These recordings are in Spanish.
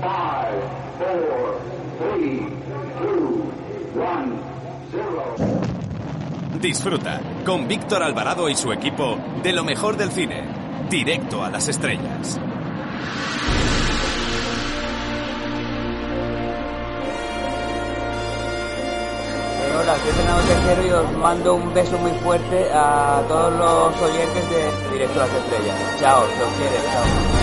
Five, four, three, two, one, zero. Disfruta con Víctor Alvarado y su equipo de lo mejor del cine. Directo a las estrellas. Hola, soy Fernando Tejero y os mando un beso muy fuerte a todos los oyentes de Directo a las Estrellas. Chao, los quiero, chao.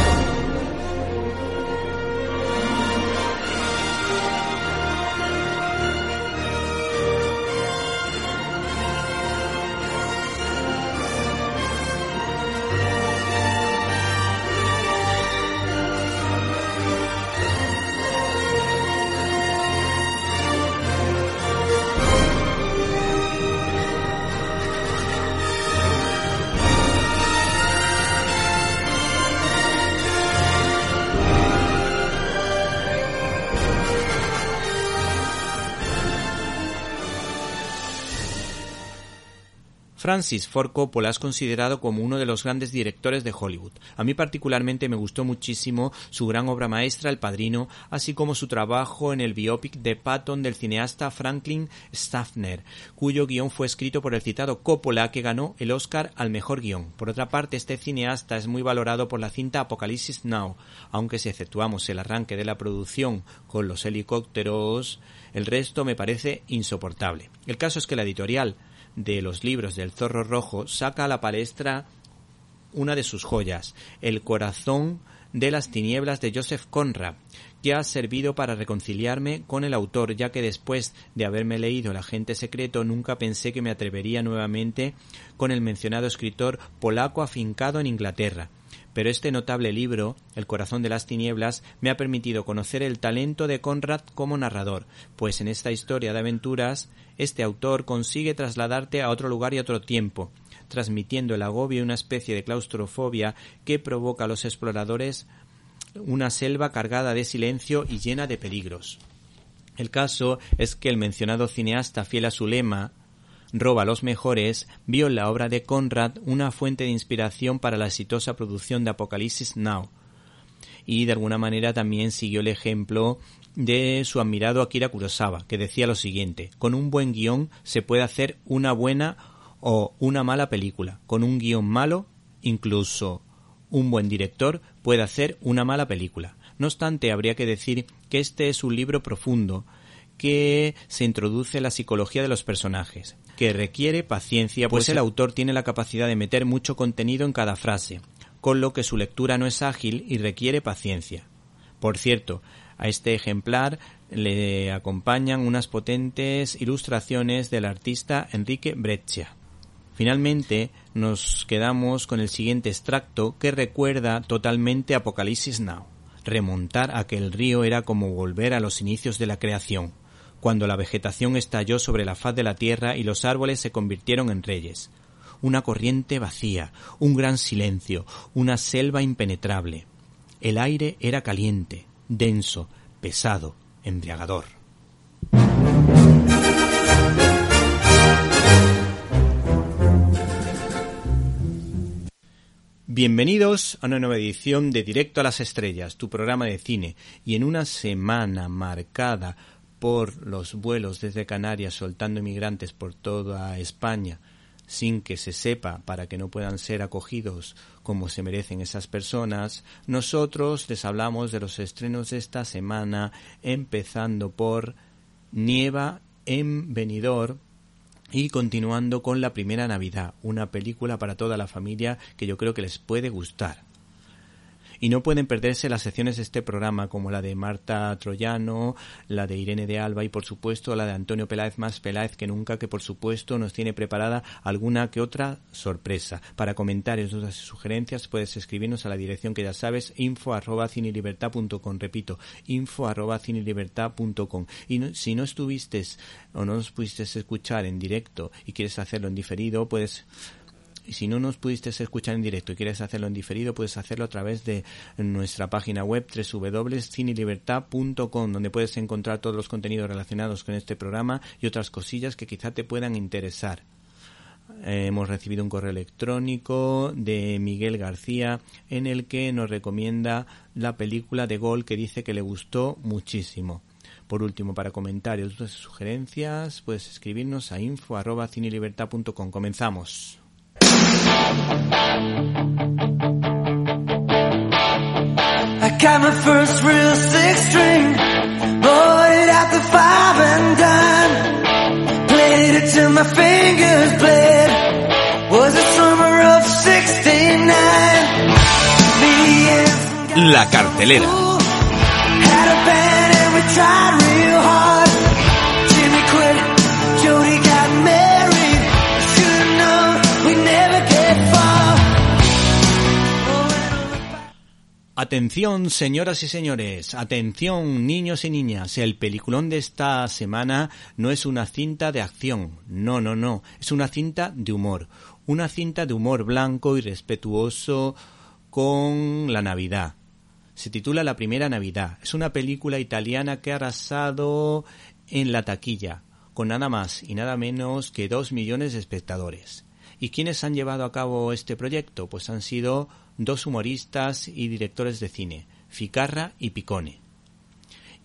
Francis Ford Coppola es considerado como uno de los grandes directores de Hollywood. A mí particularmente me gustó muchísimo su gran obra maestra El Padrino, así como su trabajo en el biopic de Patton del cineasta Franklin Staffner, cuyo guion fue escrito por el citado Coppola que ganó el Oscar al mejor guion. Por otra parte, este cineasta es muy valorado por la cinta Apocalipsis Now, aunque si exceptuamos el arranque de la producción con los helicópteros, el resto me parece insoportable. El caso es que la editorial de los libros del Zorro Rojo saca a la palestra una de sus joyas, El corazón de las tinieblas de Joseph Conrad, que ha servido para reconciliarme con el autor, ya que después de haberme leído El agente secreto nunca pensé que me atrevería nuevamente con el mencionado escritor polaco afincado en Inglaterra. Pero este notable libro, El corazón de las tinieblas, me ha permitido conocer el talento de Conrad como narrador, pues en esta historia de aventuras este autor consigue trasladarte a otro lugar y otro tiempo, transmitiendo el agobio y una especie de claustrofobia que provoca a los exploradores una selva cargada de silencio y llena de peligros. El caso es que el mencionado cineasta fiel a su lema, roba los mejores, vio en la obra de Conrad una fuente de inspiración para la exitosa producción de Apocalipsis Now. Y de alguna manera también siguió el ejemplo de su admirado Akira Kurosawa, que decía lo siguiente, con un buen guion se puede hacer una buena o una mala película, con un guion malo, incluso un buen director puede hacer una mala película. No obstante, habría que decir que este es un libro profundo, que se introduce la psicología de los personajes, que requiere paciencia, pues el autor tiene la capacidad de meter mucho contenido en cada frase, con lo que su lectura no es ágil y requiere paciencia. Por cierto, a este ejemplar le acompañan unas potentes ilustraciones del artista Enrique Breccia. Finalmente, nos quedamos con el siguiente extracto que recuerda totalmente Apocalipsis Now. Remontar aquel río era como volver a los inicios de la creación, cuando la vegetación estalló sobre la faz de la tierra y los árboles se convirtieron en reyes. Una corriente vacía, un gran silencio, una selva impenetrable. El aire era caliente, denso, pesado, embriagador. Bienvenidos a una nueva edición de Directo a las Estrellas, tu programa de cine, y en una semana marcada por los vuelos desde Canarias soltando inmigrantes por toda España, sin que se sepa para que no puedan ser acogidos como se merecen esas personas, nosotros les hablamos de los estrenos de esta semana, empezando por Nieva en Benidorm, y continuando con La Primera Navidad, una película para toda la familia que yo creo que les puede gustar. Y no pueden perderse las secciones de este programa como la de Marta Troyano, la de Irene de Alba y por supuesto la de Antonio Peláez más Peláez que nunca que por supuesto nos tiene preparada alguna que otra sorpresa. Para comentarios, dudas y sugerencias puedes escribirnos a la dirección que ya sabes info arroba cinelibertad.com repito info arroba cinelibertad.com y no, si no estuviste o no nos pudiste escuchar en directo y quieres hacerlo en diferido puedes y si no nos pudiste escuchar en directo y quieres hacerlo en diferido, puedes hacerlo a través de nuestra página web www.cinelibertad.com, donde puedes encontrar todos los contenidos relacionados con este programa y otras cosillas que quizá te puedan interesar. eh, hemos recibido un correo electrónico de Miguel García en el que nos recomienda la película de Gol que dice que le gustó muchísimo. Por último, para comentarios, dudas sugerencias, puedes escribirnos a info.cinelibertad.com. Comenzamos. I got my first real six string, bought it at the five and dime. Played it till my fingers bled. Was the summer of 69. Me and some La cartelera. Atención, señoras y señores, atención, niños y niñas, el peliculón de esta semana no es una cinta de acción, no, no, no, es una cinta de humor, una cinta de humor blanco y respetuoso con la Navidad. Se titula La Primera Navidad, es una película italiana que ha arrasado en la taquilla, con nada más y nada menos que dos millones de espectadores. ¿Y quiénes han llevado a cabo este proyecto? Pues han sido dos humoristas y directores de cine, Ficarra y Picone.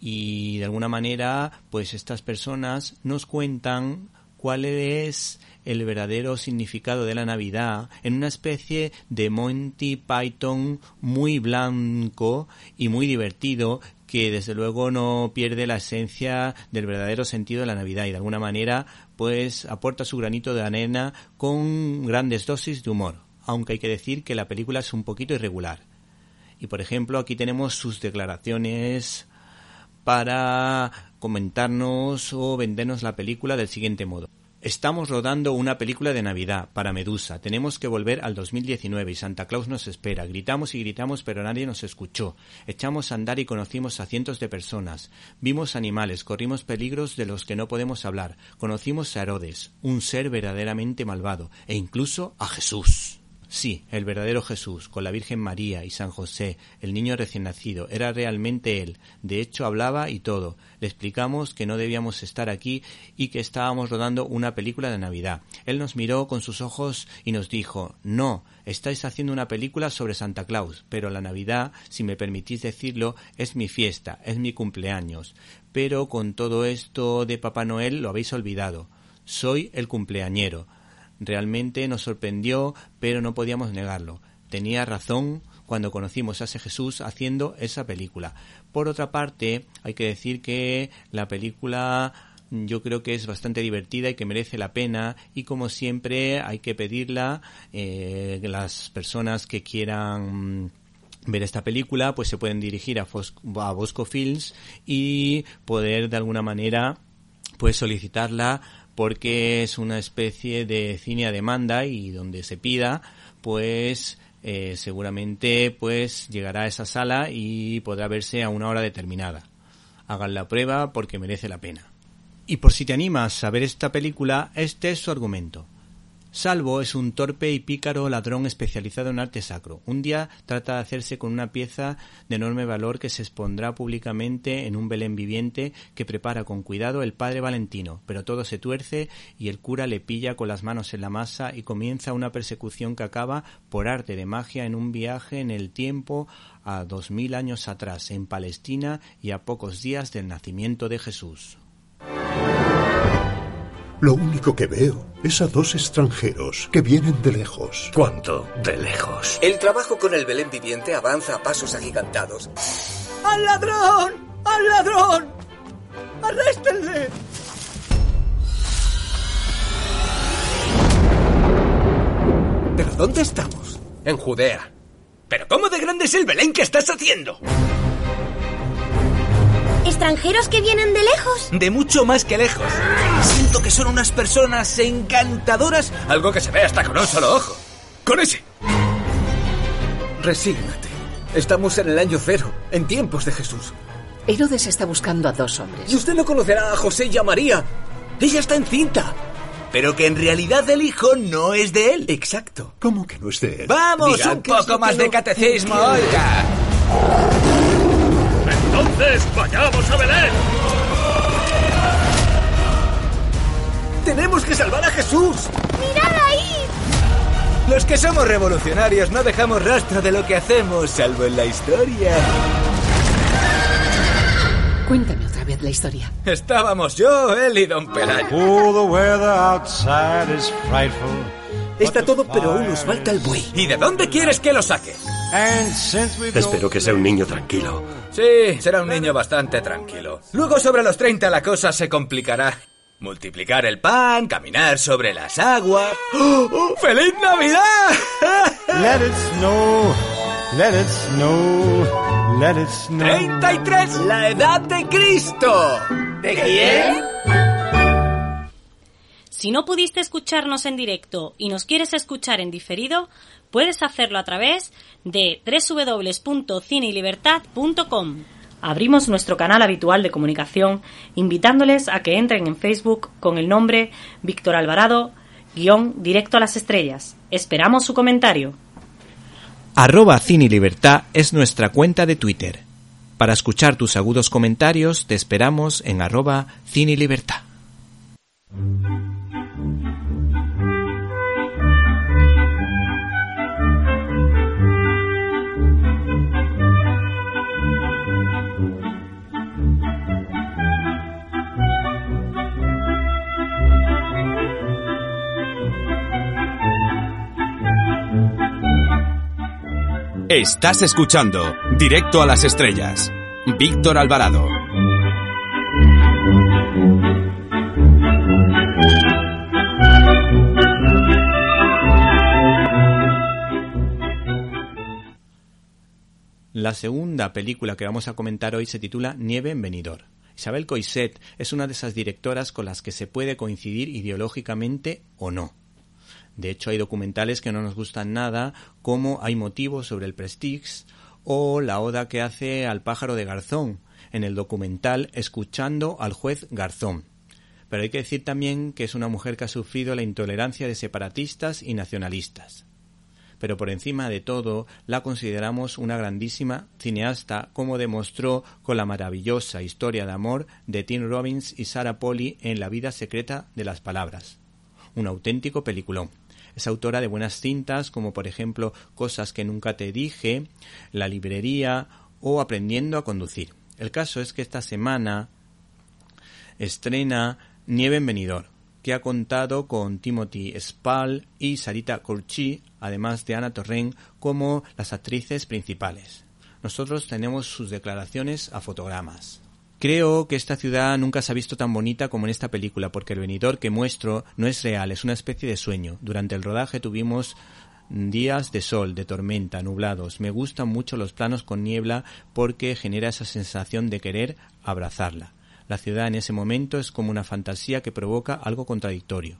Y de alguna manera, pues estas personas nos cuentan cuál es el verdadero significado de la Navidad en una especie de Monty Python muy blanco y muy divertido que desde luego no pierde la esencia del verdadero sentido de la Navidad y de alguna manera pues aporta su granito de arena con grandes dosis de humor, aunque hay que decir que la película es un poquito irregular. Y por ejemplo aquí tenemos sus declaraciones para comentarnos o vendernos la película del siguiente modo. Estamos rodando una película de Navidad para Medusa. Tenemos que volver al 2019 y Santa Claus nos espera. Gritamos y gritamos pero nadie nos escuchó. Echamos a andar y conocimos a cientos de personas. Vimos animales, corrimos peligros de los que no podemos hablar. Conocimos a Herodes, un ser verdaderamente malvado, e incluso a Jesús. Sí, el verdadero Jesús, con la Virgen María y San José, el niño recién nacido, era realmente él. De hecho, hablaba y todo. Le explicamos que no debíamos estar aquí y que estábamos rodando una película de Navidad. Él nos miró con sus ojos y nos dijo, no, estáis haciendo una película sobre Santa Claus, pero la Navidad, si me permitís decirlo, es mi fiesta, es mi cumpleaños. Pero con todo esto de Papá Noel lo habéis olvidado. Soy el cumpleañero. Realmente nos sorprendió, pero no podíamos negarlo. Tenía razón cuando conocimos a ese Jesús haciendo esa película. Por otra parte, hay que decir que la película yo creo que es bastante divertida y que merece la pena y como siempre hay que pedirla eh, las personas que quieran ver esta película pues se pueden dirigir a, a Bosco Films y poder de alguna manera pues solicitarla porque es una especie de cine a demanda y donde se pida, pues eh, seguramente pues llegará a esa sala y podrá verse a una hora determinada. Hagan la prueba porque merece la pena. Y por si te animas a ver esta película, este es su argumento. Salvo es un torpe y pícaro ladrón especializado en arte sacro. Un día trata de hacerse con una pieza de enorme valor que se expondrá públicamente en un Belén viviente que prepara con cuidado el padre Valentino, pero todo se tuerce y el cura le pilla con las manos en la masa y comienza una persecución que acaba por arte de magia en un viaje en el tiempo a dos mil años atrás en Palestina y a pocos días del nacimiento de Jesús. Lo único que veo es a dos extranjeros que vienen de lejos. ¿Cuánto de lejos? El trabajo con el Belén viviente avanza a pasos agigantados. ¡Al ladrón! ¡Al ladrón! ¡Arréstenle! ¿Pero dónde estamos? En Judea. ¿Pero cómo de grande es el Belén que estás haciendo? ¿Extranjeros que vienen de lejos? De mucho más que lejos. Siento que son unas personas encantadoras. Algo que se ve hasta con un solo ojo. Con ese. Resígnate. Estamos en el año cero, en tiempos de Jesús. Herodes está buscando a dos hombres. Y usted no conocerá a José y a María. Ella está encinta. Pero que en realidad el hijo no es de él. Exacto. ¿Cómo que no es de él? Vamos, Diga, un ¿qué es poco más de catecismo, oiga. Entonces, vayamos a Belén. ¡Tenemos que salvar a Jesús! ¡Mirad ahí! Los que somos revolucionarios no dejamos rastro de lo que hacemos, salvo en la historia. Cuéntame otra vez la historia. Estábamos yo, él y Don Pelayo. Oh, the weather outside is frightful. Está todo, pero aún nos falta el buey. ¿Y de dónde quieres que lo saque? Espero que sea un niño tranquilo. Sí, será un niño bastante tranquilo. Luego sobre los 30 la cosa se complicará. Multiplicar el pan, caminar sobre las aguas. ¡Oh, oh, ¡Feliz Navidad! Let it snow, let it snow, let it snow. 33, la edad de Cristo. ¿De quién? Si no pudiste escucharnos en directo y nos quieres escuchar en diferido, puedes hacerlo a través de www.cinelibertad.com. Abrimos nuestro canal habitual de comunicación invitándoles a que entren en Facebook con el nombre Víctor Alvarado, guion directo a las estrellas. Esperamos su comentario. Arroba Cine y Libertad es nuestra cuenta de Twitter. Para escuchar tus agudos comentarios te esperamos en arroba Cine y Libertad. Estás escuchando Directo a las Estrellas. Víctor Alvarado. La segunda película que vamos a comentar hoy se titula Nieve en Benidorm. Isabel Coixet es una de esas directoras con las que se puede coincidir ideológicamente o no. De hecho, hay documentales que no nos gustan nada, como Hay motivos sobre el Prestige o la oda que hace al pájaro de Garzón en el documental Escuchando al juez Garzón. Pero hay que decir también que es una mujer que ha sufrido la intolerancia de separatistas y nacionalistas. Pero por encima de todo, la consideramos una grandísima cineasta, como demostró con la maravillosa historia de amor de Tim Robbins y Sarah Polly en La vida secreta de las palabras. Un auténtico peliculón. Es autora de buenas cintas como por ejemplo Cosas que nunca te dije, La librería o Aprendiendo a conducir. El caso es que esta semana estrena Nieve en Benidorm, que ha contado con Timothy Spall y Sarita Corchi, además de Ana Torren, como las actrices principales. Nosotros tenemos sus declaraciones a fotogramas. Creo que esta ciudad nunca se ha visto tan bonita como en esta película, porque el venidor que muestro no es real, es una especie de sueño. Durante el rodaje tuvimos días de sol, de tormenta, nublados. Me gustan mucho los planos con niebla porque genera esa sensación de querer abrazarla. La ciudad en ese momento es como una fantasía que provoca algo contradictorio.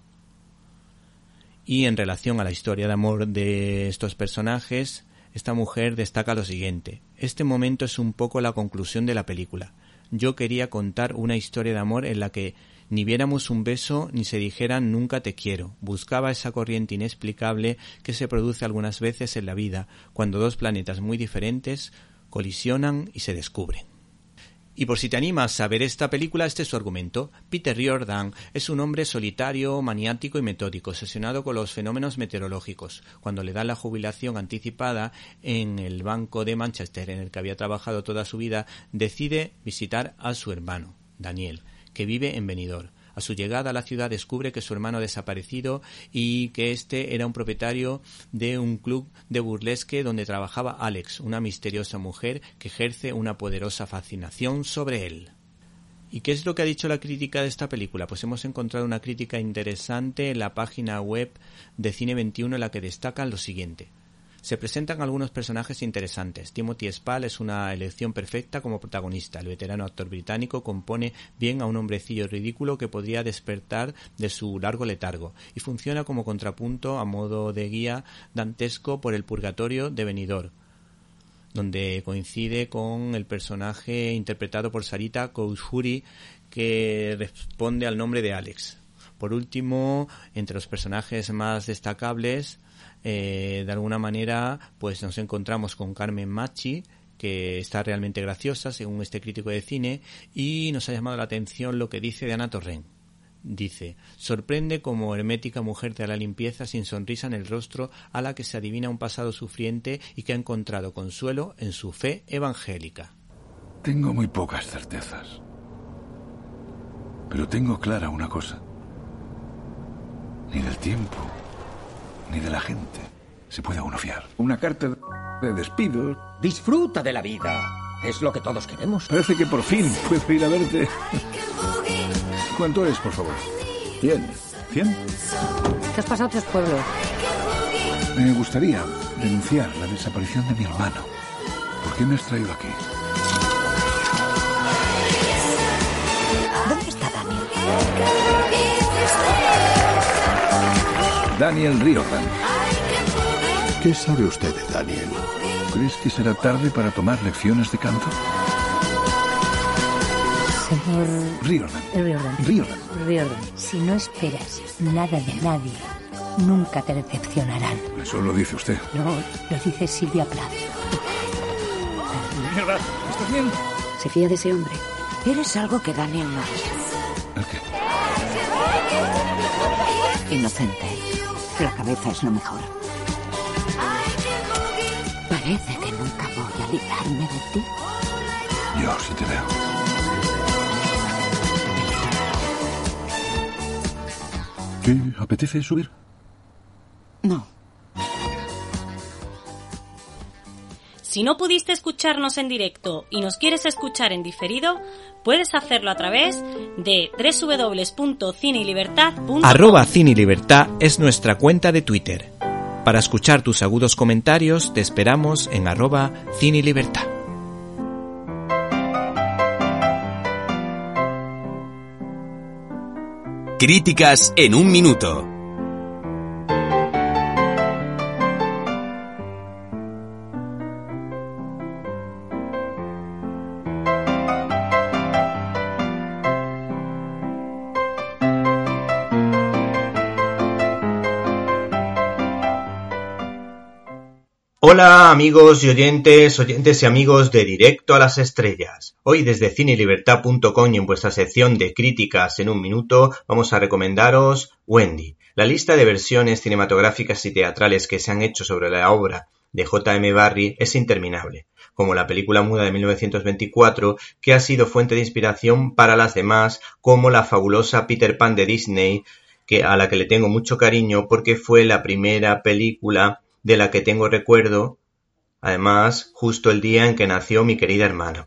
Y en relación a la historia de amor de estos personajes, esta mujer destaca lo siguiente. Este momento es un poco la conclusión de la película yo quería contar una historia de amor en la que ni viéramos un beso ni se dijeran nunca te quiero. Buscaba esa corriente inexplicable que se produce algunas veces en la vida, cuando dos planetas muy diferentes colisionan y se descubren. Y por si te animas a ver esta película, este es su argumento. Peter Riordan es un hombre solitario, maniático y metódico, obsesionado con los fenómenos meteorológicos. Cuando le dan la jubilación anticipada en el Banco de Manchester, en el que había trabajado toda su vida, decide visitar a su hermano, Daniel, que vive en Benidorm. A su llegada a la ciudad descubre que su hermano ha desaparecido y que este era un propietario de un club de burlesque donde trabajaba Alex, una misteriosa mujer que ejerce una poderosa fascinación sobre él. ¿Y qué es lo que ha dicho la crítica de esta película? Pues hemos encontrado una crítica interesante en la página web de Cine 21 en la que destacan lo siguiente. Se presentan algunos personajes interesantes. Timothy Spall es una elección perfecta como protagonista. El veterano actor británico compone bien a un hombrecillo ridículo que podría despertar de su largo letargo y funciona como contrapunto a modo de guía dantesco por el purgatorio de Benidorm donde coincide con el personaje interpretado por Sarita Koushuri que responde al nombre de Alex. Por último, entre los personajes más destacables eh, de alguna manera pues nos encontramos con Carmen Machi que está realmente graciosa según este crítico de cine y nos ha llamado la atención lo que dice de Ana Torren dice, sorprende como hermética mujer de la limpieza sin sonrisa en el rostro a la que se adivina un pasado sufriente y que ha encontrado consuelo en su fe evangélica. Tengo muy pocas certezas. Pero tengo clara una cosa. Ni del tiempo, ni de la gente se puede uno fiar. Una carta de despido. Disfruta de la vida. Es lo que todos queremos. Parece que por fin puedo ir a verte. ¿Cuánto es, por favor? Cien. ¿Cien? Te has pasado tres pueblos. Me gustaría denunciar la desaparición de mi hermano. ¿Por qué me has traído aquí? ¿Dónde está Daniel? Daniel Riordan. ¿Qué sabe usted de Daniel? ¿Crees que será tarde para tomar lecciones de canto? Señor Riordan. Riordan. Riordan. Riordan, si no esperas nada de nadie, nunca te decepcionarán. Eso lo dice usted. No, lo dice Silvia Plath. Mierda, ¿estás bien? Se fía de ese hombre. Eres algo que Daniel no es. ¿El qué? Inocente. La cabeza es lo mejor. Parece que nunca voy a librarme de ti. Yo sí te veo. ¿Qué? ¿Apetece subir? Si no pudiste escucharnos en directo y nos quieres escuchar en diferido, puedes hacerlo a través de www.cinelibertad.com. Arroba Cine y Libertad es nuestra cuenta de Twitter. Para escuchar tus agudos comentarios te esperamos en arroba Cine y Libertad. Críticas en un minuto. Hola amigos y oyentes, oyentes y amigos de Directo a las Estrellas. Hoy desde cinelibertad.com y en vuestra sección de críticas en un minuto vamos a recomendaros Wendy. La lista de versiones cinematográficas y teatrales que se han hecho sobre la obra de J.M. Barrie es interminable, como la película muda de 1924 que ha sido fuente de inspiración para las demás, como la fabulosa Peter Pan de Disney, que a la que le tengo mucho cariño porque fue la primera película de la que tengo recuerdo, además, justo el día en que nació mi querida hermana.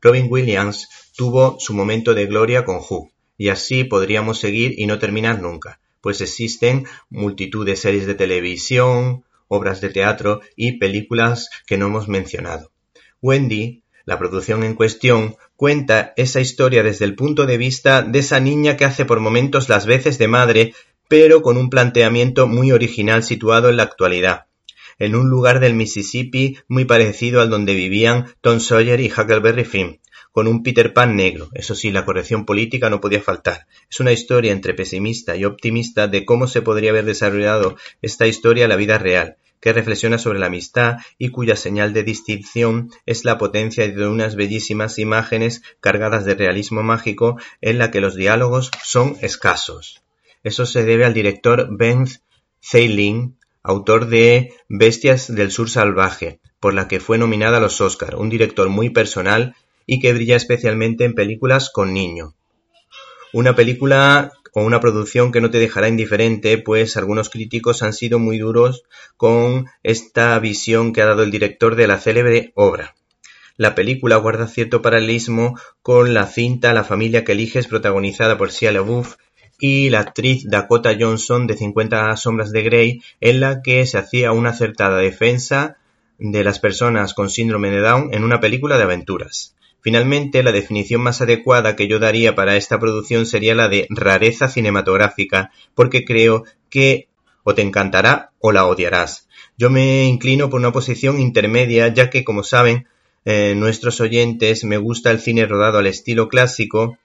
Robin Williams tuvo su momento de gloria con Who, y así podríamos seguir y no terminar nunca, pues existen multitud de series de televisión, obras de teatro y películas que no hemos mencionado. Wendy, la producción en cuestión, cuenta esa historia desde el punto de vista de esa niña que hace por momentos las veces de madre, pero con un planteamiento muy original situado en la actualidad en un lugar del Mississippi muy parecido al donde vivían Tom Sawyer y Huckleberry Finn, con un Peter Pan negro. Eso sí, la corrección política no podía faltar. Es una historia entre pesimista y optimista de cómo se podría haber desarrollado esta historia en la vida real, que reflexiona sobre la amistad y cuya señal de distinción es la potencia de unas bellísimas imágenes cargadas de realismo mágico en la que los diálogos son escasos. Eso se debe al director Ben Zeiling, autor de Bestias del sur salvaje, por la que fue nominada a los Oscar, un director muy personal y que brilla especialmente en películas con niño. Una película o una producción que no te dejará indiferente, pues algunos críticos han sido muy duros con esta visión que ha dado el director de la célebre obra. La película guarda cierto paralelismo con la cinta La familia que eliges protagonizada por Shia LaBeouf y la actriz Dakota Johnson de 50 sombras de Grey, en la que se hacía una acertada defensa de las personas con síndrome de Down en una película de aventuras. Finalmente, la definición más adecuada que yo daría para esta producción sería la de rareza cinematográfica, porque creo que o te encantará o la odiarás. Yo me inclino por una posición intermedia, ya que, como saben, eh, nuestros oyentes me gusta el cine rodado al estilo clásico,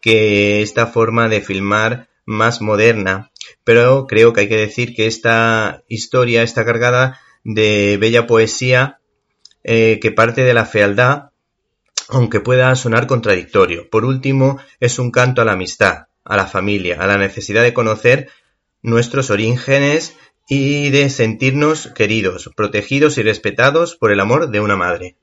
que esta forma de filmar más moderna, pero creo que hay que decir que esta historia está cargada de bella poesía eh, que parte de la fealdad, aunque pueda sonar contradictorio. Por último, es un canto a la amistad, a la familia, a la necesidad de conocer nuestros orígenes y de sentirnos queridos, protegidos y respetados por el amor de una madre.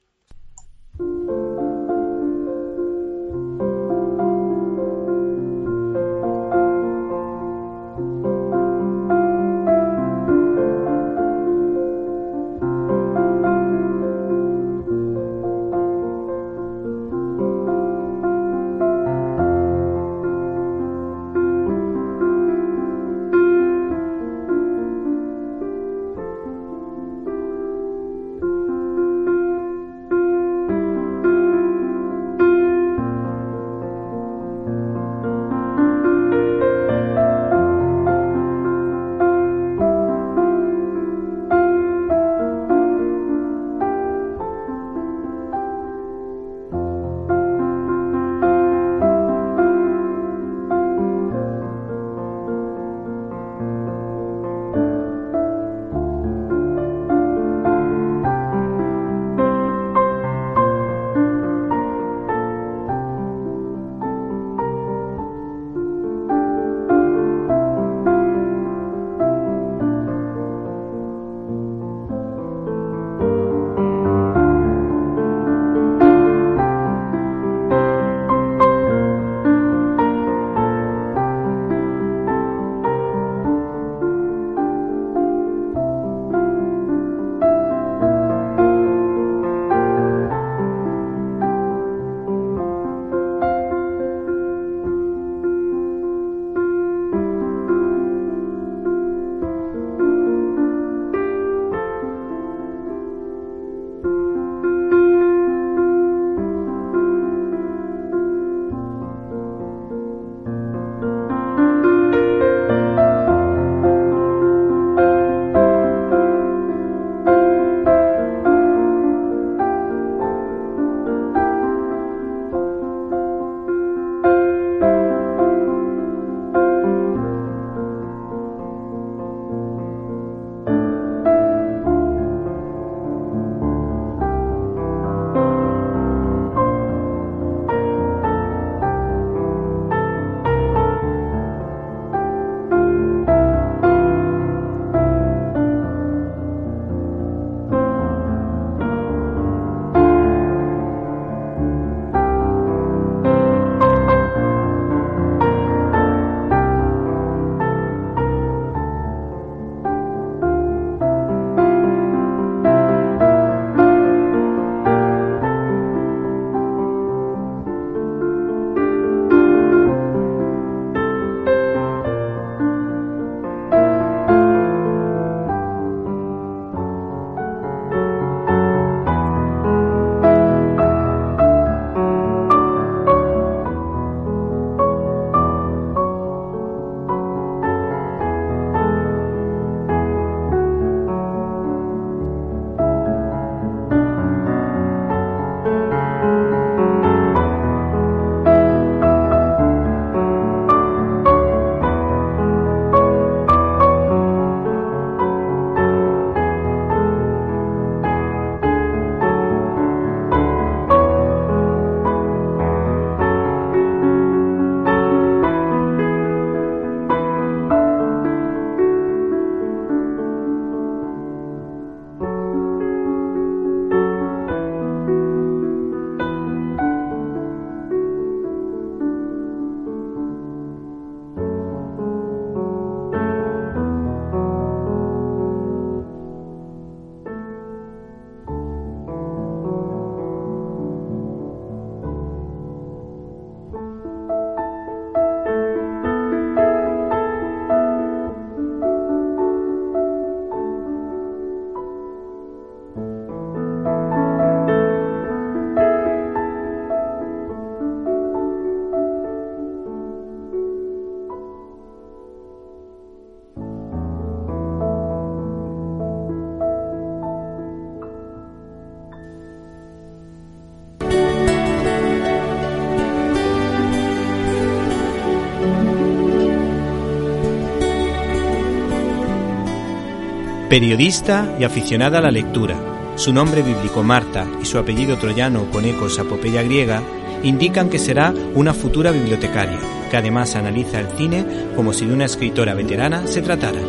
Periodista y aficionada a la lectura, su nombre bíblico Marta y su apellido troyano con ecos a griega indican que será una futura bibliotecaria, que además analiza el cine como si de una escritora veterana se tratara.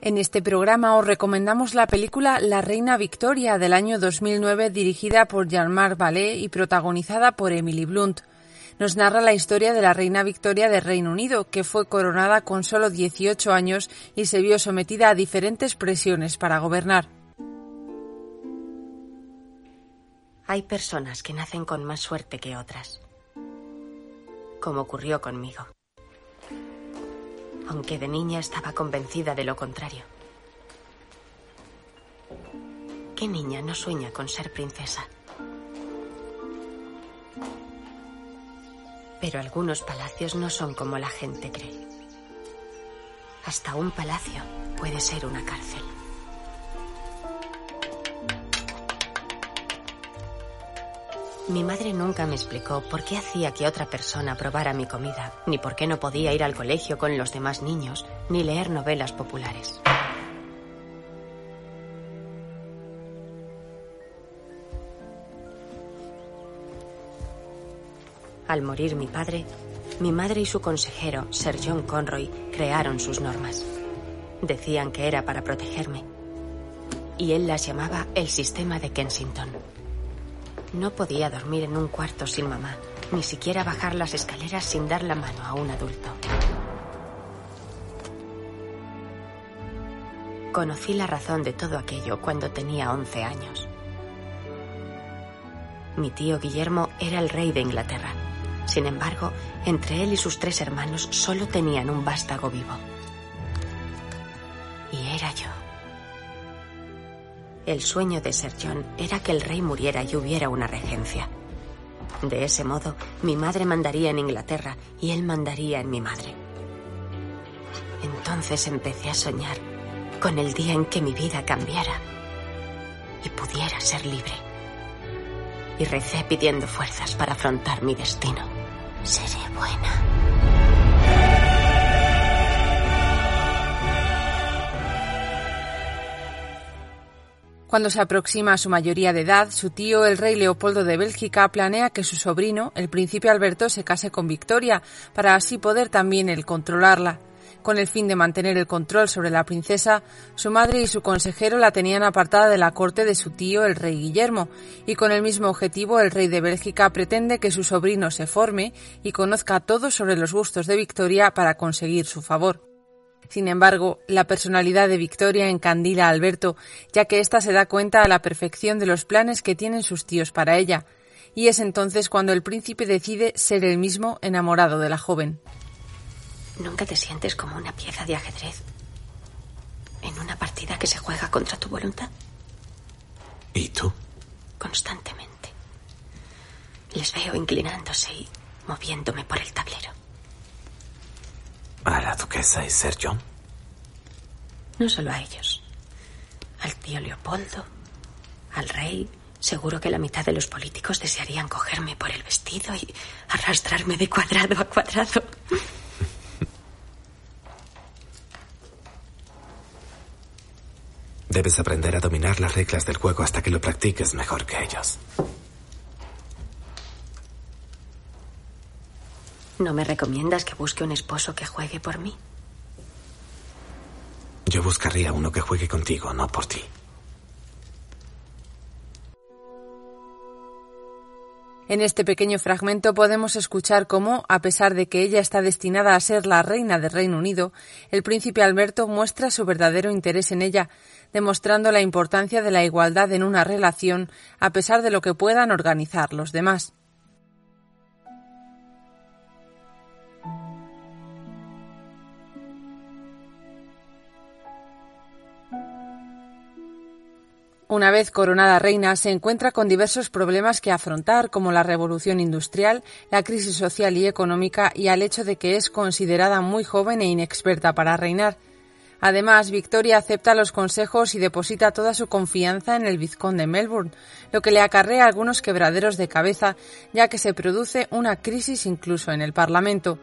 En este programa os recomendamos la película La Reina Victoria del año 2009 dirigida por Jean-Marc y protagonizada por Emily Blunt. Nos narra la historia de la Reina Victoria del Reino Unido, que fue coronada con solo 18 años y se vio sometida a diferentes presiones para gobernar. Hay personas que nacen con más suerte que otras, como ocurrió conmigo aunque de niña estaba convencida de lo contrario. ¿Qué niña no sueña con ser princesa? Pero algunos palacios no son como la gente cree. Hasta un palacio puede ser una cárcel. Mi madre nunca me explicó por qué hacía que otra persona probara mi comida, ni por qué no podía ir al colegio con los demás niños, ni leer novelas populares. Al morir mi padre, mi madre y su consejero, Sir John Conroy, crearon sus normas. Decían que era para protegerme. Y él las llamaba el sistema de Kensington. No podía dormir en un cuarto sin mamá, ni siquiera bajar las escaleras sin dar la mano a un adulto. Conocí la razón de todo aquello cuando tenía 11 años. Mi tío Guillermo era el rey de Inglaterra. Sin embargo, entre él y sus tres hermanos solo tenían un vástago vivo. Y era yo. El sueño de Sir John era que el rey muriera y hubiera una regencia. De ese modo, mi madre mandaría en Inglaterra y él mandaría en mi madre. Entonces empecé a soñar con el día en que mi vida cambiara y pudiera ser libre. Y recé pidiendo fuerzas para afrontar mi destino. Seré buena. Cuando se aproxima a su mayoría de edad, su tío, el rey Leopoldo de Bélgica, planea que su sobrino, el príncipe Alberto, se case con Victoria, para así poder también él controlarla. Con el fin de mantener el control sobre la princesa, su madre y su consejero la tenían apartada de la corte de su tío, el rey Guillermo, y con el mismo objetivo el rey de Bélgica pretende que su sobrino se forme y conozca todo sobre los gustos de Victoria para conseguir su favor. Sin embargo, la personalidad de Victoria encandila a Alberto, ya que ésta se da cuenta a la perfección de los planes que tienen sus tíos para ella, y es entonces cuando el príncipe decide ser el mismo enamorado de la joven. ¿Nunca te sientes como una pieza de ajedrez en una partida que se juega contra tu voluntad? ¿Y tú? Constantemente. Les veo inclinándose y moviéndome por el tablero. ¿A la duquesa y Sir John? No solo a ellos. Al tío Leopoldo, al rey. Seguro que la mitad de los políticos desearían cogerme por el vestido y arrastrarme de cuadrado a cuadrado. Debes aprender a dominar las reglas del juego hasta que lo practiques mejor que ellos. ¿No me recomiendas que busque un esposo que juegue por mí? Yo buscaría uno que juegue contigo, no por ti. En este pequeño fragmento podemos escuchar cómo, a pesar de que ella está destinada a ser la reina del Reino Unido, el príncipe Alberto muestra su verdadero interés en ella, demostrando la importancia de la igualdad en una relación a pesar de lo que puedan organizar los demás. Una vez coronada reina, se encuentra con diversos problemas que afrontar, como la revolución industrial, la crisis social y económica y al hecho de que es considerada muy joven e inexperta para reinar. Además, Victoria acepta los consejos y deposita toda su confianza en el vizconde de Melbourne, lo que le acarrea algunos quebraderos de cabeza, ya que se produce una crisis incluso en el Parlamento.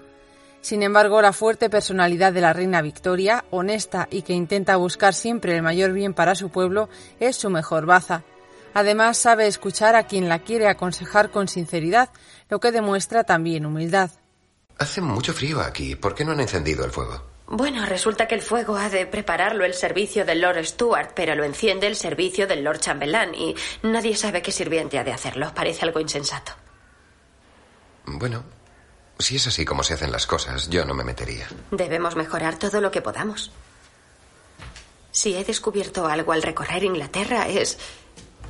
Sin embargo, la fuerte personalidad de la reina Victoria, honesta y que intenta buscar siempre el mayor bien para su pueblo, es su mejor baza. Además, sabe escuchar a quien la quiere aconsejar con sinceridad, lo que demuestra también humildad. Hace mucho frío aquí. ¿Por qué no han encendido el fuego? Bueno, resulta que el fuego ha de prepararlo el servicio del Lord Stuart, pero lo enciende el servicio del Lord Chambelán y nadie sabe qué sirviente ha de hacerlo. Parece algo insensato. Bueno, si es así como se hacen las cosas, yo no me metería. Debemos mejorar todo lo que podamos. Si he descubierto algo al recorrer Inglaterra es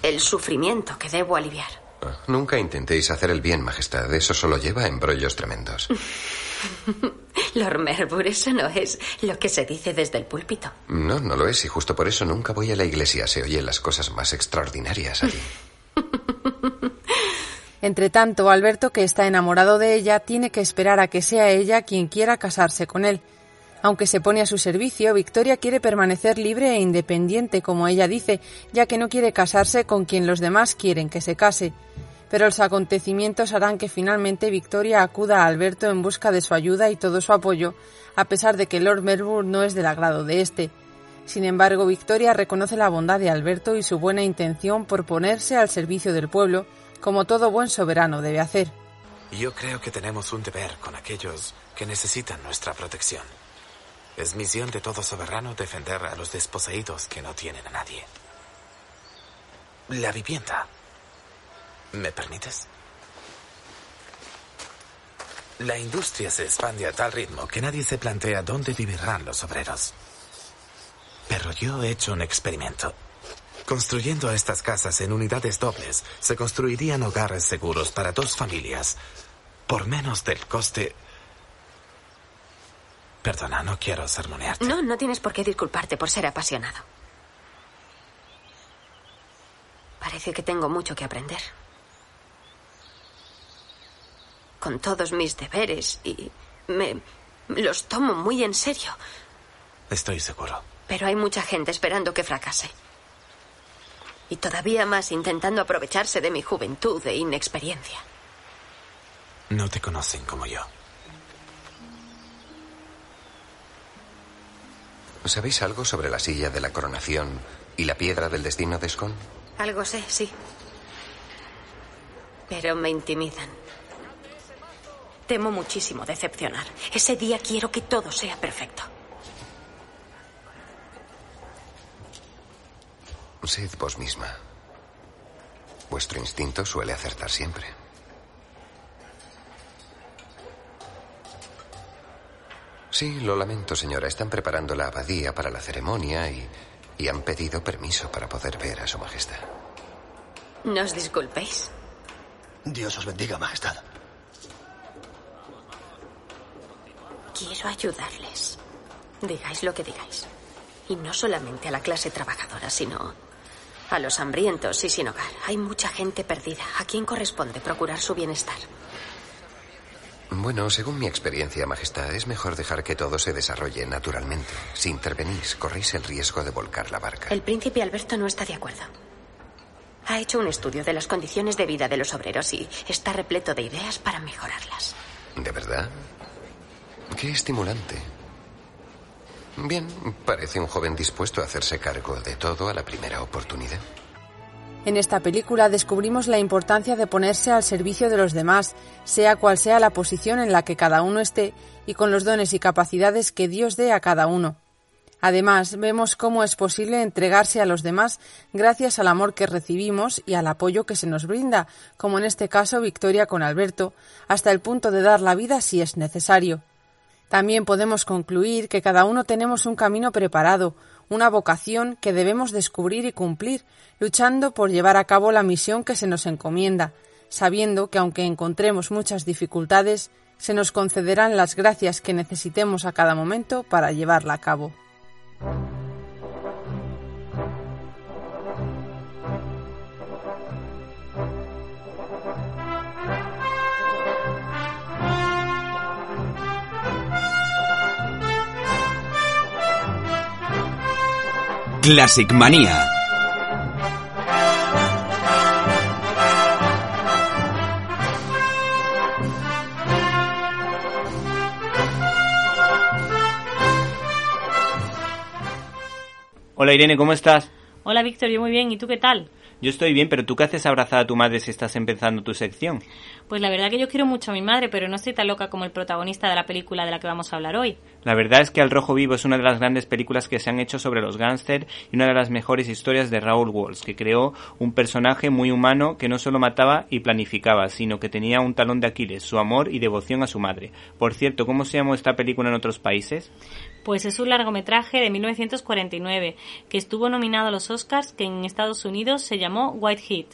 el sufrimiento que debo aliviar. Ah, Nunca intentéis hacer el bien, Majestad. Eso solo lleva a embrollos tremendos. Lord Melbourne, eso no es lo que se dice desde el púlpito. No, no lo es, y justo por eso nunca voy a la iglesia. Se oyen las cosas más extraordinarias allí. Entre tanto, Alberto, que está enamorado de ella, tiene que esperar a que sea ella quien quiera casarse con él. Aunque se pone a su servicio, Victoria quiere permanecer libre e independiente, como ella dice, ya que no quiere casarse con quien los demás quieren que se case. Pero los acontecimientos harán que finalmente Victoria acuda a Alberto en busca de su ayuda y todo su apoyo, a pesar de que Lord Melbourne no es del agrado de éste. Sin embargo, Victoria reconoce la bondad de Alberto y su buena intención por ponerse al servicio del pueblo, como todo buen soberano debe hacer. Yo creo que tenemos un deber con aquellos que necesitan nuestra protección. Es misión de todo soberano defender a los desposeídos que no tienen a nadie. La vivienda. ¿Me permites? La industria se expande a tal ritmo que nadie se plantea dónde vivirán los obreros. Pero yo he hecho un experimento. Construyendo estas casas en unidades dobles, se construirían hogares seguros para dos familias por menos del coste. Perdona, no quiero sermonearte. No, no tienes por qué disculparte por ser apasionado. Parece que tengo mucho que aprender. Con todos mis deberes y me los tomo muy en serio. Estoy seguro. Pero hay mucha gente esperando que fracase. Y todavía más intentando aprovecharse de mi juventud e inexperiencia. No te conocen como yo. ¿Sabéis algo sobre la silla de la coronación y la piedra del destino de Scone? Algo sé, sí. Pero me intimidan. Temo muchísimo decepcionar. Ese día quiero que todo sea perfecto. Sed vos misma. Vuestro instinto suele acertar siempre. Sí, lo lamento, señora. Están preparando la abadía para la ceremonia y, y han pedido permiso para poder ver a su majestad. No os disculpéis. Dios os bendiga, Majestad. Quiero ayudarles. Digáis lo que digáis. Y no solamente a la clase trabajadora, sino a los hambrientos y sin hogar. Hay mucha gente perdida. ¿A quién corresponde procurar su bienestar? Bueno, según mi experiencia, Majestad, es mejor dejar que todo se desarrolle naturalmente. Si intervenís, corréis el riesgo de volcar la barca. El príncipe Alberto no está de acuerdo. Ha hecho un estudio de las condiciones de vida de los obreros y está repleto de ideas para mejorarlas. ¿De verdad? Qué estimulante. Bien, parece un joven dispuesto a hacerse cargo de todo a la primera oportunidad. En esta película descubrimos la importancia de ponerse al servicio de los demás, sea cual sea la posición en la que cada uno esté y con los dones y capacidades que Dios dé a cada uno. Además, vemos cómo es posible entregarse a los demás gracias al amor que recibimos y al apoyo que se nos brinda, como en este caso Victoria con Alberto, hasta el punto de dar la vida si es necesario. También podemos concluir que cada uno tenemos un camino preparado, una vocación que debemos descubrir y cumplir, luchando por llevar a cabo la misión que se nos encomienda, sabiendo que aunque encontremos muchas dificultades, se nos concederán las gracias que necesitemos a cada momento para llevarla a cabo. Classic Manía. Hola Irene, ¿cómo estás? Hola Víctor, yo muy bien. ¿Y tú qué tal? Yo estoy bien, pero ¿tú qué haces abrazada a tu madre si estás empezando tu sección? Pues la verdad que yo quiero mucho a mi madre, pero no estoy tan loca como el protagonista de la película de la que vamos a hablar hoy. La verdad es que Al Rojo Vivo es una de las grandes películas que se han hecho sobre los gángster y una de las mejores historias de Raúl Walsh, que creó un personaje muy humano que no solo mataba y planificaba, sino que tenía un talón de Aquiles, su amor y devoción a su madre. Por cierto, ¿cómo se llamó esta película en otros países? Pues es un largometraje de 1949 que estuvo nominado a los Oscars que en Estados Unidos se llamó White Heat,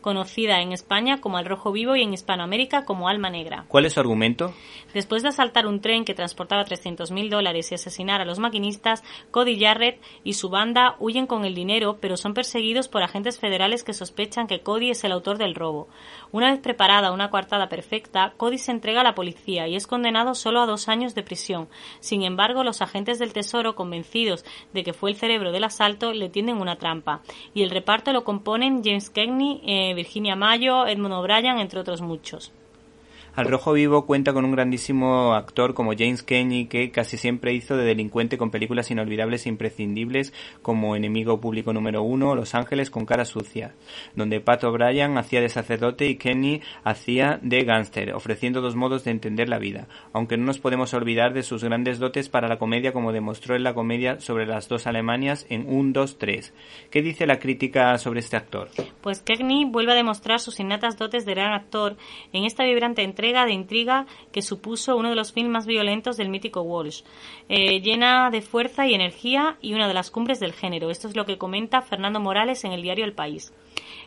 conocida en España como Al Rojo Vivo y en Hispanoamérica como Alma Negra. ¿Cuál es su argumento? Después de asaltar un tren que transportaba 300.000 dólares y asesinar a los maquinistas, Cody Jarrett y su banda huyen con el dinero, pero son perseguidos por agentes federales que sospechan que Cody es el autor del robo. Una vez preparada una coartada perfecta, Cody se entrega a la policía y es condenado solo a dos años de prisión. Sin embargo, los agentes del Tesoro, convencidos de que fue el cerebro del asalto, le tienden una trampa. Y el reparto lo componen James Cagney, eh, Virginia Mayo, Edmund O'Brien, entre otros muchos. Al Rojo Vivo cuenta con un grandísimo actor como James Kenny que casi siempre hizo de delincuente con películas inolvidables e imprescindibles como Enemigo Público número uno, Los Ángeles con cara sucia, donde Pat O'Brien hacía de sacerdote y Kenny hacía de gángster, ofreciendo dos modos de entender la vida, aunque no nos podemos olvidar de sus grandes dotes para la comedia como demostró en la comedia sobre las dos Alemanias en 1, 2, 3. ¿Qué dice la crítica sobre este actor? Pues Kenny vuelve a demostrar sus innatas dotes de gran actor en esta vibrante entrega de intriga que supuso uno de los films más violentos del mítico Walsh, eh, llena de fuerza y energía y una de las cumbres del género. Esto es lo que comenta Fernando Morales en el diario El País.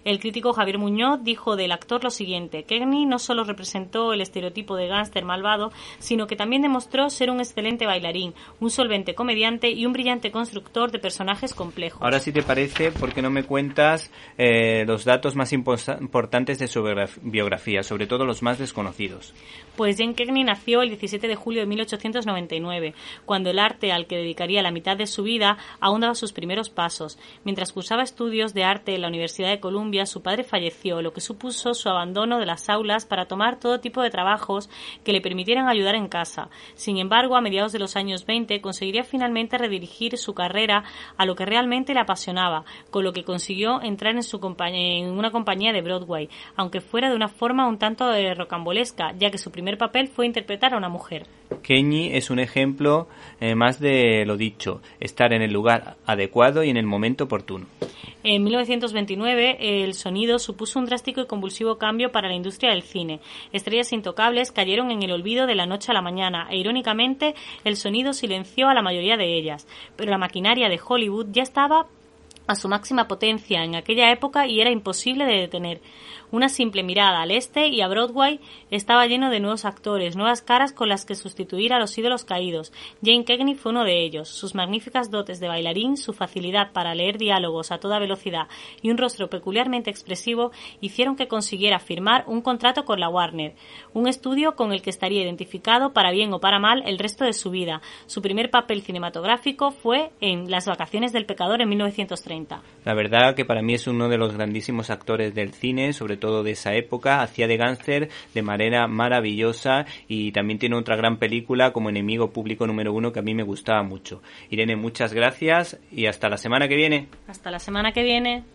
El crítico Javier Muñoz dijo del actor lo siguiente: Kenny no solo representó el estereotipo de gángster malvado, sino que también demostró ser un excelente bailarín, un solvente comediante y un brillante constructor de personajes complejos. Ahora, si te parece, ¿por qué no me cuentas eh, los datos más importantes de su biografía, sobre todo los más desconocidos? Pues Jane Kenny nació el 17 de julio de 1899, cuando el arte al que dedicaría la mitad de su vida aún daba sus primeros pasos. Mientras cursaba estudios de arte en la Universidad de Columbia, su padre falleció, lo que supuso su abandono de las aulas para tomar todo tipo de trabajos que le permitieran ayudar en casa. Sin embargo, a mediados de los años 20 conseguiría finalmente redirigir su carrera a lo que realmente le apasionaba, con lo que consiguió entrar en, una compañía de Broadway, aunque fuera de una forma un tanto rocambolesca, ya que su primer papel fue interpretar a una mujer. Kenny es un ejemplo eh, más de lo dicho, estar en el lugar adecuado y en el momento oportuno. En 1929, el sonido supuso un drástico y convulsivo cambio para la industria del cine. Estrellas intocables cayeron en el olvido de la noche a la mañana e, irónicamente, el sonido silenció a la mayoría de ellas. Pero la maquinaria de Hollywood ya estaba a su máxima potencia en aquella época y era imposible de detener. Una simple mirada al este y a Broadway estaba lleno de nuevos actores, nuevas caras con las que sustituir a los ídolos caídos. Jane Cagney fue uno de ellos. Sus magníficas dotes de bailarín, su facilidad para leer diálogos a toda velocidad y un rostro peculiarmente expresivo hicieron que consiguiera firmar un contrato con la Warner, un estudio con el que estaría identificado para bien o para mal el resto de su vida. Su primer papel cinematográfico fue en Las vacaciones del pecador en 1930. La verdad que para mí es uno de los grandísimos actores del cine, sobre todo de esa época, hacía de gángster de manera maravillosa y también tiene otra gran película como Enemigo Público número uno que a mí me gustaba mucho. Irene, muchas gracias y hasta la semana que viene. Hasta la semana que viene.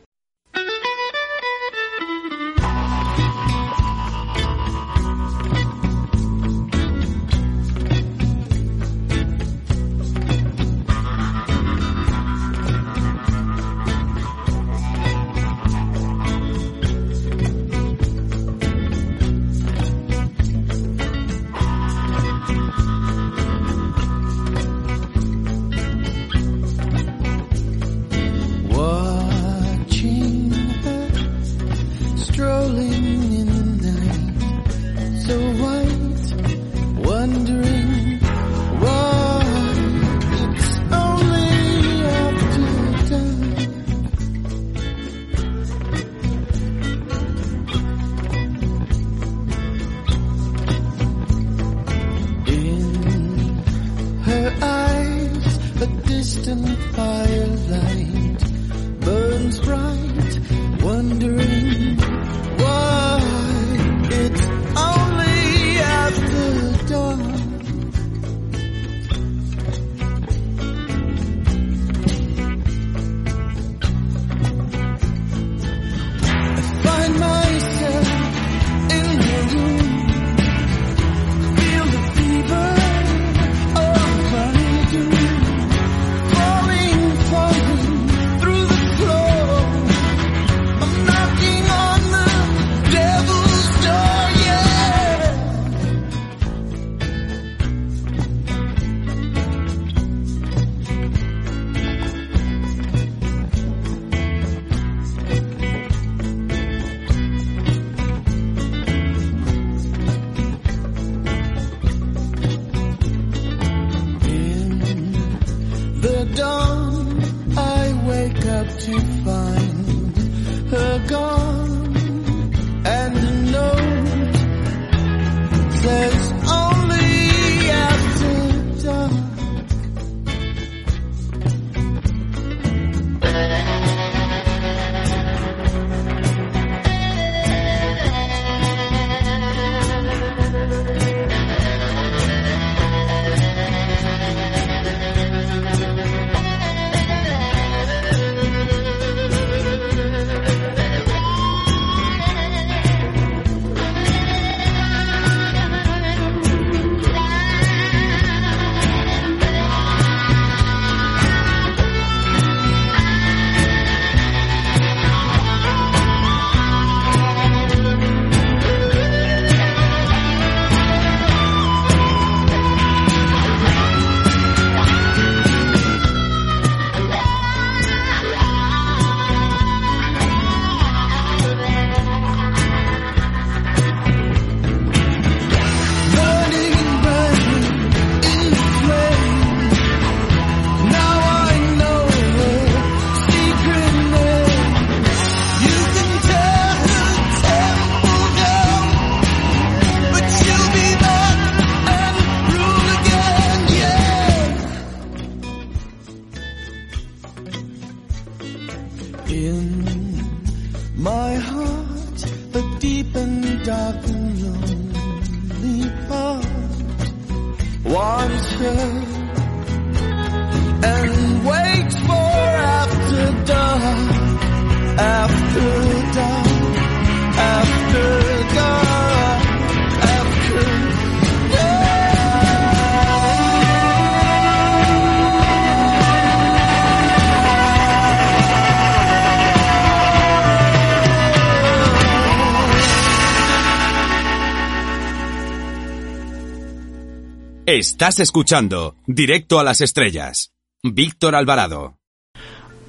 Estás escuchando Directo a las Estrellas. Víctor Alvarado.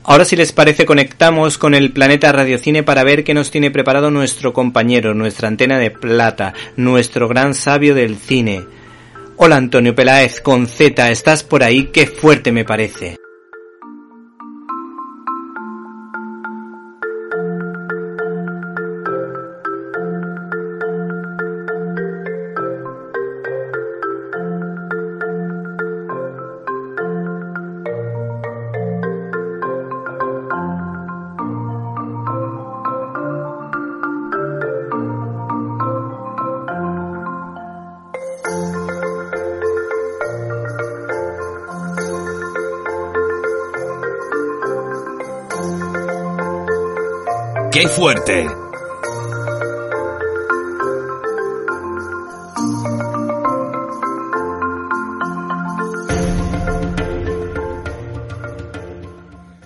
Ahora si les parece conectamos con el planeta Radiocine para ver qué nos tiene preparado nuestro compañero, nuestra antena de plata, nuestro gran sabio del cine. Hola Antonio Peláez con Z, ¿estás por ahí? Qué fuerte me parece. ¡Qué fuerte!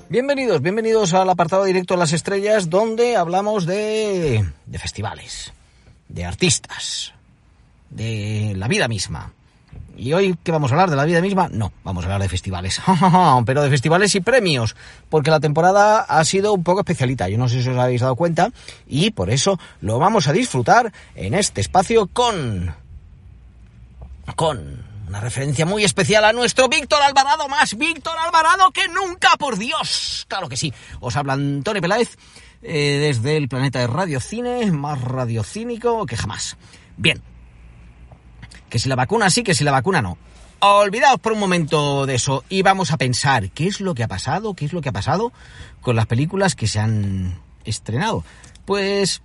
Bienvenidos, bienvenidos al apartado directo a las estrellas donde hablamos de, de festivales, de artistas, de la vida misma. ¿Y hoy qué vamos a hablar? ¿De la vida misma? No, vamos a hablar de festivales. Pero de festivales y premios, porque la temporada ha sido un poco especialita, yo no sé si os habéis dado cuenta, y por eso lo vamos a disfrutar en este espacio con... con una referencia muy especial a nuestro Víctor Alvarado, más Víctor Alvarado que nunca, por Dios. Claro que sí. Os habla Antonio Peláez eh, desde el planeta de Radiocine, más radiocínico que jamás. Bien. Que si la vacuna sí, que si la vacuna no. Olvidaos por un momento de eso y vamos a pensar qué es lo que ha pasado, qué es lo que ha pasado con las películas que se han estrenado. Pues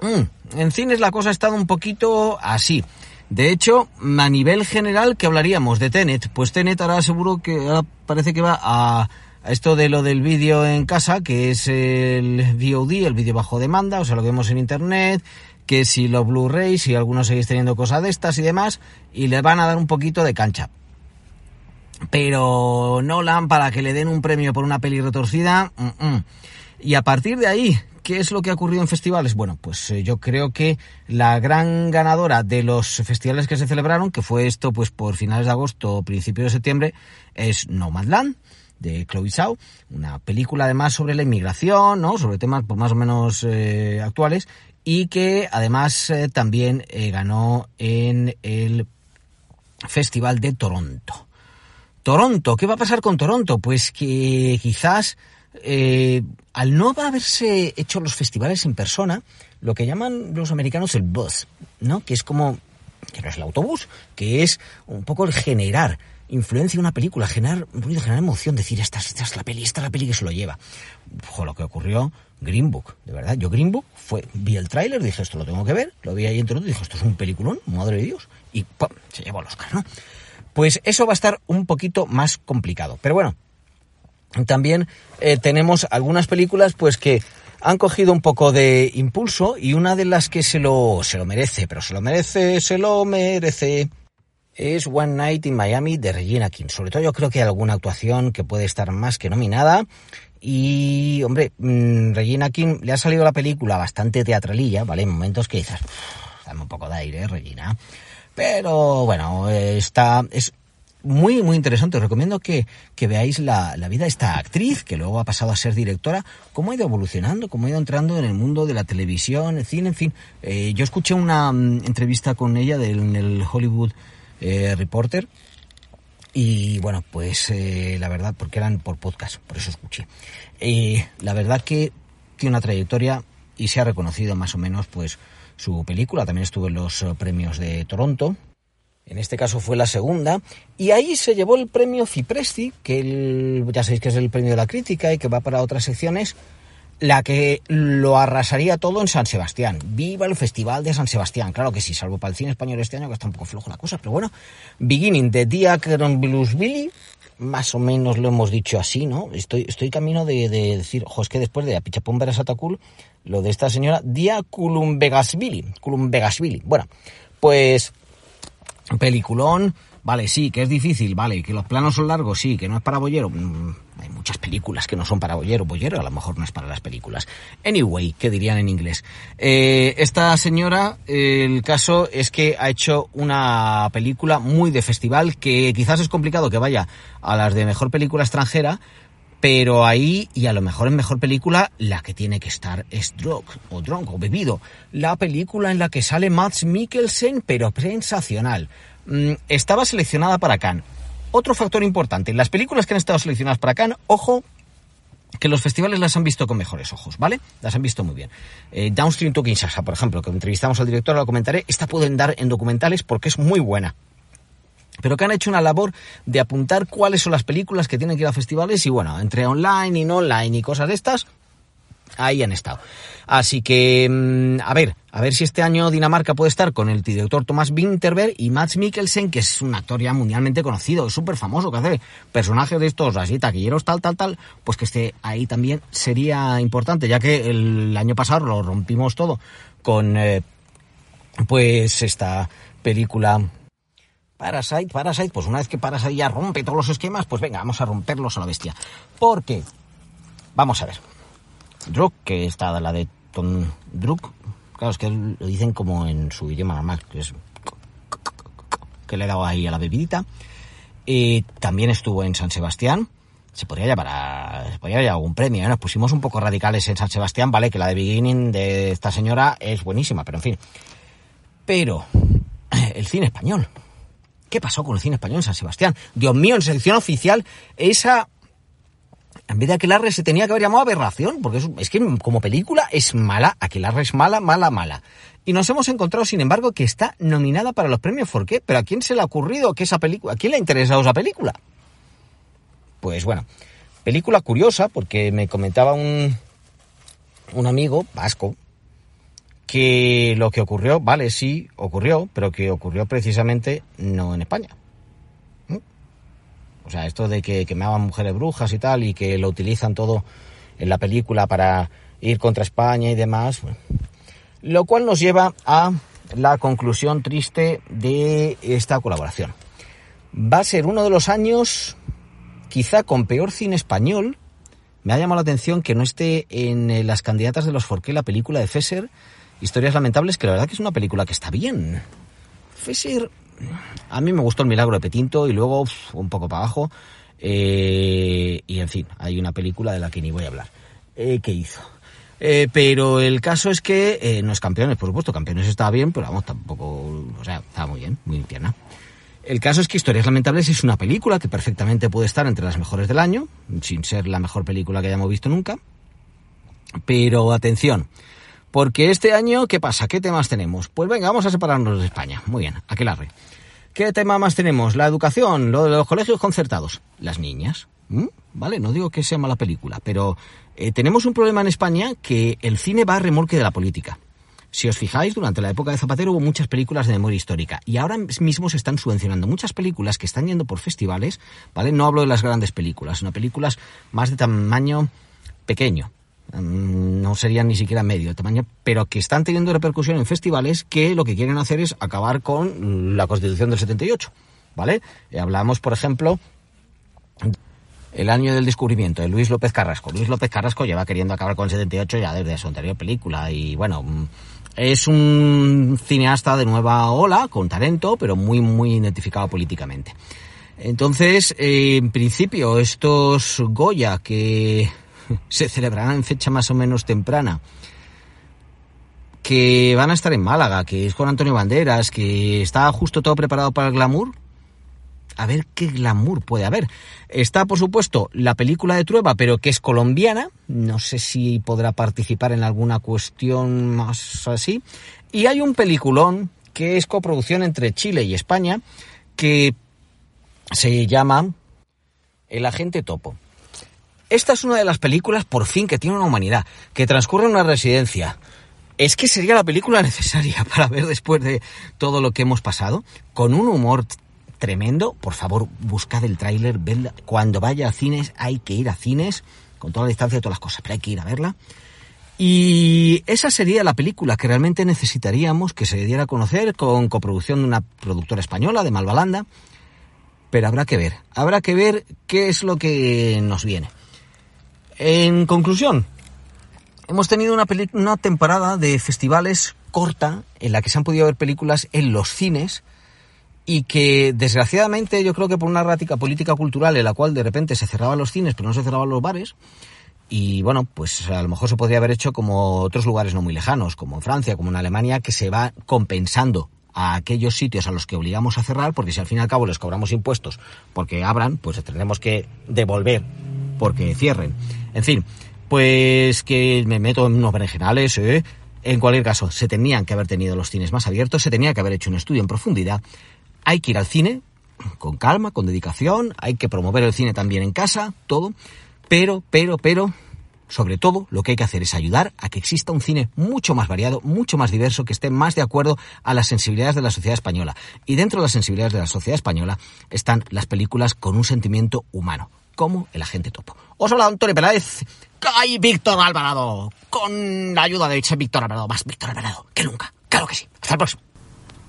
mm, en cines la cosa ha estado un poquito así. De hecho, a nivel general, que hablaríamos de Tenet, pues Tenet ahora seguro que ahora parece que va a, a esto de lo del vídeo en casa, que es el VOD, el vídeo bajo demanda, o sea, lo que vemos en internet, que si los Blu-rays, si algunos seguís teniendo cosas de estas y demás, y le van a dar un poquito de cancha. Pero Nolan, para que le den un premio por una peli retorcida, mm, mm. y a partir de ahí, ¿Qué es lo que ha ocurrido en festivales? Bueno, pues eh, yo creo que la gran ganadora de los festivales que se celebraron, que fue esto pues por finales de agosto o principios de septiembre, es Nomadland de Chloe Zhao, una película además sobre la inmigración, ¿no? sobre temas pues, más o menos eh, actuales y que además eh, también eh, ganó en el Festival de Toronto. Toronto, ¿qué va a pasar con Toronto? Pues que quizás eh, al no haberse hecho los festivales en persona, lo que llaman los americanos el buzz, ¿no? Que es como, que no es el autobús, que es un poco el generar influencia una película, generar ruido, generar emoción, decir, esta, esta es la peli, esta es la peli que se lo lleva. Ojo, lo que ocurrió, Green Book, de verdad. Yo Green Book fue, vi el tráiler, dije, esto lo tengo que ver, lo vi ahí entre otros, dije, esto es un peliculón, madre de Dios, y ¡pum! se llevó el Oscar, ¿no? Pues eso va a estar un poquito más complicado. Pero bueno, también eh, tenemos algunas películas pues que han cogido un poco de impulso y una de las que se lo, se lo merece, pero se lo merece, se lo merece, es One Night in Miami de Regina King. Sobre todo yo creo que hay alguna actuación que puede estar más que nominada. Y, hombre, mm, Regina King le ha salido la película bastante teatralilla, ¿vale? En momentos que dices, dame un poco de aire, Regina. Pero, bueno, está, es muy, muy interesante. Os recomiendo que, que veáis la, la, vida de esta actriz, que luego ha pasado a ser directora, cómo ha ido evolucionando, cómo ha ido entrando en el mundo de la televisión, el cine, en fin. Eh, yo escuché una mm, entrevista con ella del, en el Hollywood eh, Reporter y bueno, pues eh, la verdad, porque eran por podcast, por eso escuché. Eh, la verdad que tiene una trayectoria y se ha reconocido más o menos pues su película. También estuvo en los premios de Toronto. En este caso fue la segunda. Y ahí se llevó el premio Cipresti, que el, ya sabéis que es el premio de la crítica y que va para otras secciones la que lo arrasaría todo en San Sebastián. Viva el Festival de San Sebastián. Claro que sí, salvo para el cine español este año, que está un poco flojo la cosa, pero bueno. Beginning de Diacron Blues Billy, más o menos lo hemos dicho así, ¿no? Estoy, estoy camino de, de decir, ojo, es que después de Apichapón Verasatacul, lo de esta señora, Dia Culumbegasvili. Culumbegasvili. Bueno, pues, peliculón. Vale, sí, que es difícil, vale, que los planos son largos, sí, que no es para bollero. Hay muchas películas que no son para bollero. Bollero a lo mejor no es para las películas. Anyway, que dirían en inglés. Eh, esta señora, el caso es que ha hecho una película muy de festival que quizás es complicado que vaya a las de mejor película extranjera, pero ahí, y a lo mejor en mejor película, la que tiene que estar es Drunk, o Drunk, o Bebido. La película en la que sale Mads Mikkelsen, pero sensacional. Mm, estaba seleccionada para Cannes. Otro factor importante, las películas que han estado seleccionadas para Cannes, ojo, que los festivales las han visto con mejores ojos, ¿vale? Las han visto muy bien. Eh, Downstream to Kinshasa, por ejemplo, que entrevistamos al director, lo comentaré, esta pueden dar en documentales porque es muy buena. Pero que han hecho una labor de apuntar cuáles son las películas que tienen que ir a festivales y bueno, entre online y no online y cosas de estas, ahí han estado. Así que, mm, a ver, a ver si este año Dinamarca puede estar con el director Thomas Winterberg y Max Mikkelsen, que es un actor ya mundialmente conocido, súper famoso, que hace personajes de estos así, taquilleros, tal, tal, tal, pues que esté ahí también sería importante, ya que el año pasado lo rompimos todo con, eh, pues, esta película Parasite, Parasite, pues una vez que Parasite ya rompe todos los esquemas, pues venga, vamos a romperlos a la bestia. Porque, vamos a ver, Druk, que está la de Tom Druk. Claro, es que lo dicen como en su idioma normal, que es que le he dado ahí a la bebidita. Y también estuvo en San Sebastián. Se podría llevar a, se podría llevar algún premio. ¿eh? Nos pusimos un poco radicales en San Sebastián, vale, que la de Beginning de esta señora es buenísima, pero en fin. Pero, el cine español. ¿Qué pasó con el cine español en San Sebastián? Dios mío, en selección oficial, esa en vez de Aquelarre se tenía que haber llamado Aberración, porque es, que como película es mala, Aquelarre es mala, mala, mala. Y nos hemos encontrado, sin embargo, que está nominada para los premios ¿por qué? ¿Pero a quién se le ha ocurrido que esa película, a quién le ha interesado esa película? Pues bueno, película curiosa, porque me comentaba un, un amigo vasco, que lo que ocurrió, vale, sí, ocurrió, pero que ocurrió precisamente no en España. O sea, esto de que quemaban mujeres brujas y tal, y que lo utilizan todo en la película para ir contra España y demás. Lo cual nos lleva a la conclusión triste de esta colaboración. Va a ser uno de los años, quizá con peor cine español. Me ha llamado la atención que no esté en las candidatas de los Forqué la película de Fesser, Historias Lamentables, que la verdad que es una película que está bien. Fesser a mí me gustó el milagro de Petinto y luego un poco para abajo. Eh, y en fin, hay una película de la que ni voy a hablar. Eh, ¿Qué hizo? Eh, pero el caso es que eh, no es campeones, por supuesto, campeones estaba bien, pero vamos, tampoco, o sea, estaba muy bien, muy tierna. El caso es que Historias Lamentables es una película que perfectamente puede estar entre las mejores del año, sin ser la mejor película que hayamos visto nunca. Pero atención, porque este año, ¿qué pasa? ¿Qué temas tenemos? Pues venga, vamos a separarnos de España. Muy bien, aquelarre. ¿Qué tema más tenemos? La educación, lo de los colegios concertados. Las niñas. ¿Mm? ¿Vale? No digo que sea mala película, pero eh, tenemos un problema en España que el cine va a remolque de la política. Si os fijáis, durante la época de Zapatero hubo muchas películas de memoria histórica y ahora mismo se están subvencionando muchas películas que están yendo por festivales, ¿vale? No hablo de las grandes películas, sino películas más de tamaño pequeño, no serían ni siquiera medio de tamaño, pero que están teniendo repercusión en festivales que lo que quieren hacer es acabar con la Constitución del 78, ¿vale? Eh, hablamos, por ejemplo, el año del descubrimiento de Luis López Carrasco. Luis López Carrasco lleva queriendo acabar con el 78 ya desde su anterior película y bueno, mm, es un cineasta de nueva ola, con talento, pero muy, muy identificado políticamente. Entonces, eh, en principio, estos Goya que se celebrarán en fecha más o menos temprana, que van a estar en Málaga, que es con Antonio Banderas, que está justo todo preparado para el glamour, a ver qué glamour puede haber. Está, por supuesto, la película de Trueba, pero que es colombiana. No sé si podrá participar en alguna cuestión más así. Y hay un peliculón que es coproducción entre Chile y España, que se llama El agente topo. Esta es una de las películas, por fin, que tiene una humanidad, que transcurre en una residencia. Es que sería la película necesaria para ver después de todo lo que hemos pasado, con un humor tremendo. Por favor, buscad el tráiler, Cuando vaya a cines, hay que ir a cines, con toda la distancia y todas las cosas, pero hay que ir a verla. Y esa sería la película que realmente necesitaríamos que se diera a conocer con coproducción de una productora española, de Malvalanda. Pero habrá que ver, habrá que ver qué es lo que nos viene. En conclusión, hemos tenido una, una temporada de festivales corta en la que se han podido ver películas en los cines y que desgraciadamente yo creo que por una errática política cultural en la cual de repente se cerraban los cines pero no se cerraban los bares y bueno, pues a lo mejor se podría haber hecho como otros lugares no muy lejanos, como en Francia, como en Alemania, que se va compensando a aquellos sitios a los que obligamos a cerrar, porque si al fin y al cabo les cobramos impuestos porque abran, pues tendremos que devolver porque cierren. En fin, pues que me meto en unos berenjenales, ¿eh? En cualquier caso, se tenían que haber tenido los cines más abiertos, se tenía que haber hecho un estudio en profundidad hay que ir al cine con calma, con dedicación, hay que promover el cine también en casa, todo, pero, pero, pero, sobre todo lo que hay que hacer es ayudar a que exista un cine mucho más variado, mucho más diverso, que esté más de acuerdo a las sensibilidades de la sociedad española. Y dentro de las sensibilidades de la sociedad española están las películas con un sentimiento humano, como El agente topo. Os habla Antonio Peláez y Víctor Alvarado, con la ayuda de Víctor Alvarado, más Víctor Alvarado que nunca. Claro que sí. Hasta el próximo.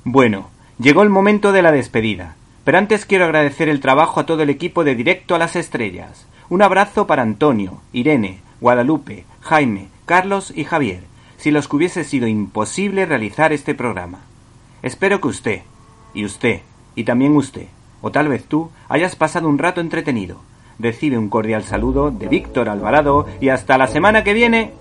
Bueno, Llegó el momento de la despedida, pero antes quiero agradecer el trabajo a todo el equipo de Directo a las Estrellas. Un abrazo para Antonio, Irene, Guadalupe, Jaime, Carlos y Javier, si los que hubiese sido imposible realizar este programa. Espero que usted, y usted, y también usted, o tal vez tú, hayas pasado un rato entretenido. Recibe un cordial saludo de Víctor Alvarado y hasta la semana que viene.